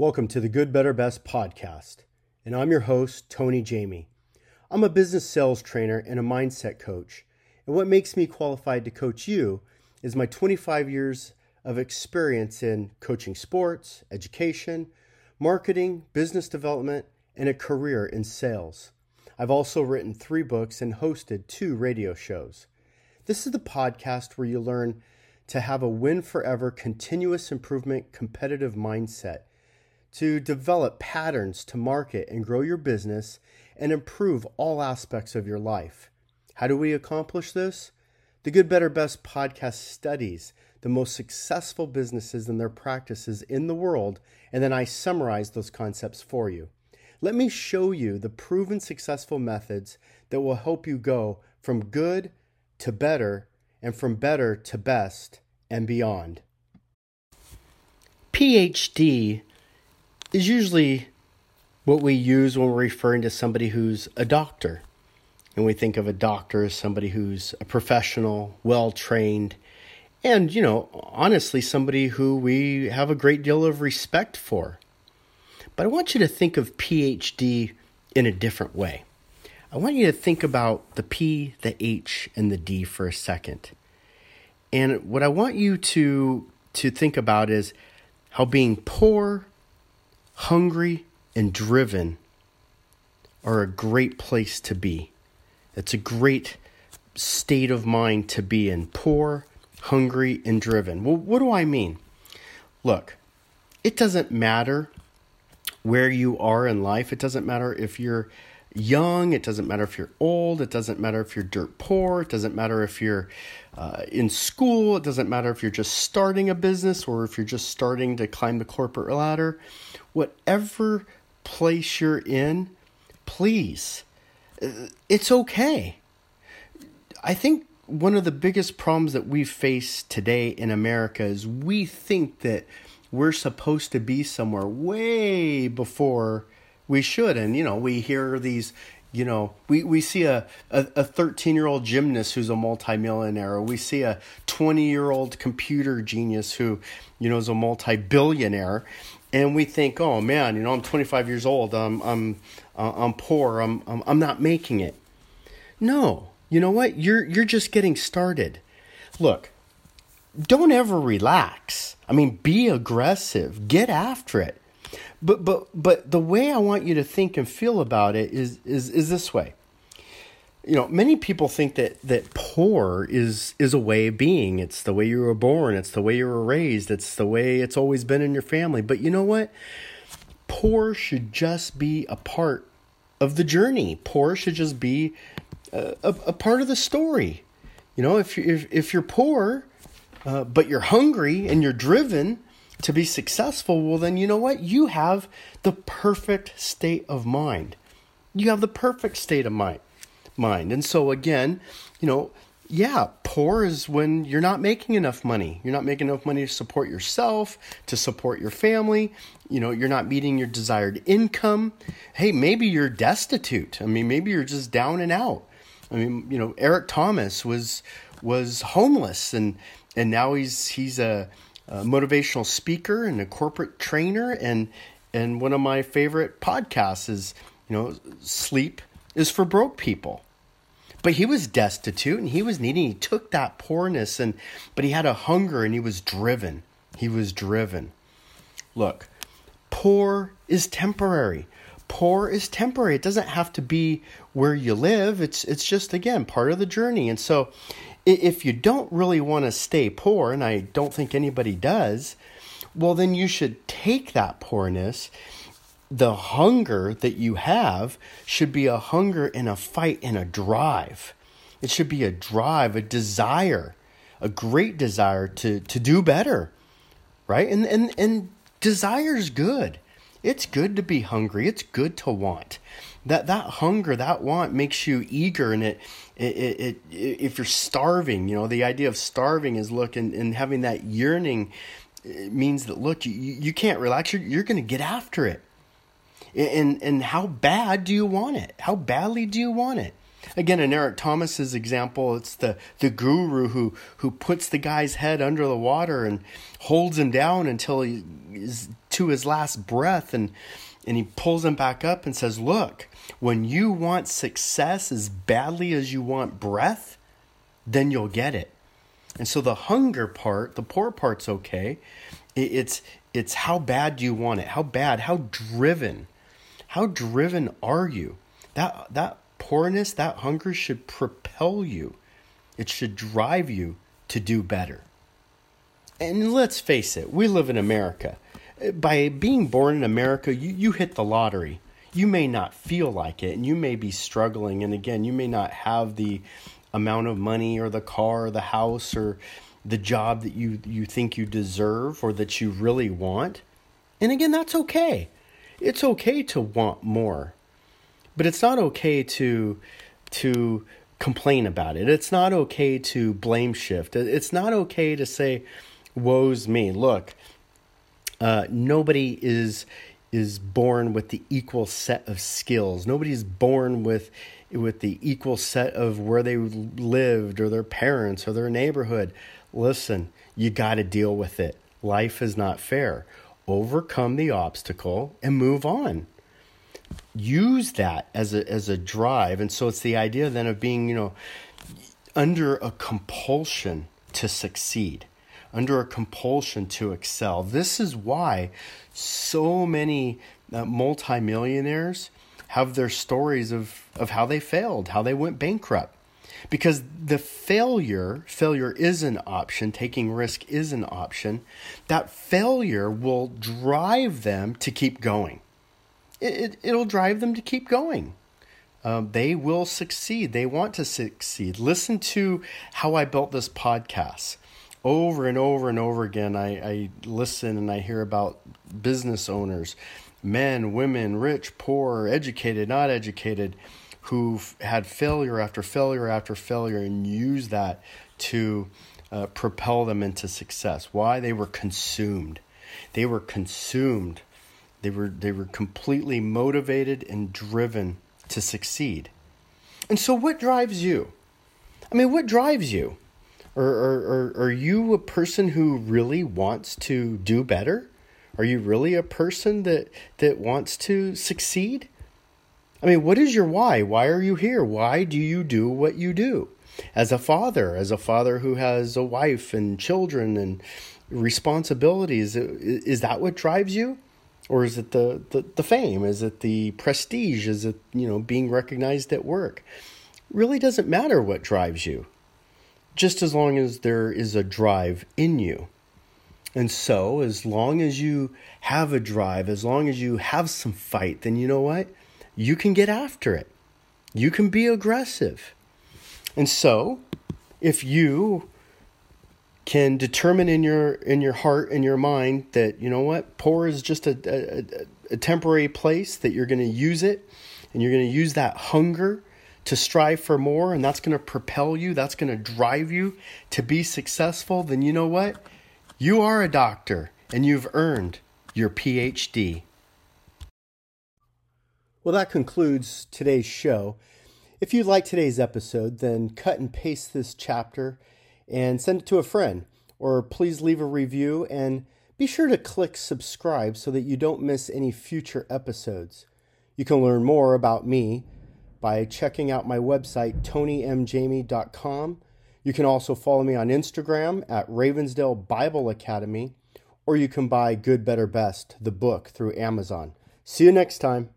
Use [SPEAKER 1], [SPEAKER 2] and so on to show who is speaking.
[SPEAKER 1] Welcome to the Good, Better, Best podcast, and I'm your host, Tony Jamie. I'm a business sales trainer and a mindset coach, and what makes me qualified to coach you is my 25 years of experience in coaching sports, education, marketing, business development, and a career in sales. I've also written three books and hosted two radio shows. This is the podcast where you learn to have a win forever, continuous improvement, competitive mindset to develop patterns to market and grow your business and improve all aspects of your life. How do we accomplish this? The Good, Better, Best podcast studies the most successful businesses and their practices in the world, and then I summarize those concepts for you. Let me show you the proven successful methods that will help you go from good to better and from better to best and beyond. PhD is usually what we use when we're referring to somebody who's a doctor. And we think of a doctor as somebody who's a professional, well trained, and, you know, honestly, somebody who we have a great deal of respect for. But I want you to think of PhD in a different way. I want you to think about the P, the H, and the D for a second. And what I want you to to think about is how being poor hungry and driven are a great place to be. It's a great state of mind to be in. Poor, hungry, and driven. Well, what do I mean? Look, it doesn't matter where you are in life. It doesn't matter if you're young. It doesn't matter if you're old. It doesn't matter if you're dirt poor. It doesn't matter if you're uh, in school. It doesn't matter if you're just starting a business or if you're just starting to climb the corporate ladder. Whatever place you're in, please, uh, it's okay. I think one of the biggest problems that we face today in America is we think that we're supposed to be somewhere way before we should. And, you know, we hear these, you know, we, we see a, a 13 year old gymnast who's a multimillionaire, we see a 20 year old computer genius who, you know, is a multi billionaire. And we think, oh man, you know, I'm 25 years old. I'm, I'm, uh, I'm poor. I'm, I'm, I'm not making it. No, you know what? You're, you're just getting started. Look, don't ever relax. I mean, be aggressive. Get after it. But but but the way I want you to think and feel about it is is is this way. You know, many people think that that poor is is a way of being. It's the way you were born. It's the way you were raised. It's the way it's always been in your family. But you know what? Poor should just be a part of the journey. Poor should just be a, a, a part of the story. You know, if you if if you're poor, uh, but you're hungry and you're driven, to be successful, well, then you know what? You have the perfect state of mind. You have the perfect state of mind. Mind. And so, again, you know, yeah, poor is when you're not making enough money. You're not making enough money to support yourself, to support your family. You know, you're not meeting your desired income. Hey, maybe you're destitute. I mean, maybe you're just down and out. I mean, you know, Eric Thomas was was homeless and and now he's he's a motivational speaker and a corporate trainer and and one of my favorite podcasts is you know sleep is for broke people. But he was destitute and he was needy he took that poorness and but he had a hunger and he was driven. He was driven. Look poor is temporary. Poor is temporary. It doesn't have to be where you live. It's it's just again part of the journey. And so if you don't really want to stay poor, and I don't think anybody does, well, then you should take that poorness. The hunger that you have should be a hunger and a fight and a drive. It should be a drive, a desire, a great desire to, to do better, right? And, and, and desire is good. It's good to be hungry. It's good to want. That that hunger, that want makes you eager, and it, it, it, it if you're starving, you know, the idea of starving is look and, and having that yearning eh, means that look, you you can't relax. You're you're going to get after it. And and how bad do you want it? How badly do you want it? Again, in Eric Thomas's example, it's the, the guru who, who puts the guy's head under the water and holds him down until he is to his last breath and and he pulls him back up and says, "Look, when you want success as badly as you want breath, then you'll get it." And so the hunger part, the poor part's okay. It's it's how bad do you want it? How bad? How driven? How driven are you? That that poorness, that hunger should propel you. It should drive you to do better. And let's face it, we live in America. By being born in America, you, you hit the lottery. You may not feel like it, and you may be struggling. And again, you may not have the amount of money or the car or the house or the job that you, you think you deserve or that you really want. And again, that's okay. It's okay to want more. But it's not okay to to complain about it. It's not okay to blame shift. It's not okay to say, "Woe's me." Look, uh, nobody is is born with the equal set of skills. Nobody's born with with the equal set of where they lived or their parents or their neighborhood. Listen, you got to deal with it. Life is not fair. Overcome the obstacle and move on. Use that as a as a drive, and so it's the idea then of being, you know, under a compulsion to succeed under a compulsion to excel. This is why so many uh, multimillionaires have their stories of, of how they failed, how they went bankrupt. Because the failure, failure is an option, taking risk is an option. That failure will drive them to keep going. It, it, will drive them to keep going. Um, they will succeed. They want to succeed. Listen to how I built this podcast over and over and over again, I, I listen and I hear about business owners, men, women, rich, poor, educated, not educated, who've had failure after failure after failure and use that to uh, propel them into success. Why? They were consumed. They were consumed. They were they were completely motivated and driven to succeed. And so, what drives you? I mean, what drives you? Or, or are you a person who really wants to do better? Are you really a person that, that wants to succeed? I mean, what is your why? Why are you here? Why do you do what you do? As a father, as a father who has a wife and children and responsibilities, is that what drives you? Or is it the, the, the fame? Is it the prestige? Is it, you know, being recognized at work? really doesn't matter what drives you just as long as there is a drive in you. And so, as long as you have a drive, as long as you have some fight, then you know what? You can get after it. You can be aggressive. And so, if you can determine in your in your heart and your mind that you know what poor is just a, a, a temporary place that you're going to use it and you're going to use that hunger to strive for more and that's going to propel you, that's going to drive you to be successful, then you know what? You are a doctor and you've earned your PhD. Well, that concludes today's show. If you like today's episode, then cut and paste this chapter and send it to a friend, or please leave a review and be sure to click subscribe so that you don't miss any future episodes. You can learn more about me by checking out my website, tonymjamie.com. You can also follow me on Instagram at Ravensdale Bible Academy, or you can buy Good, Better, Best, the book, through Amazon. See you next time.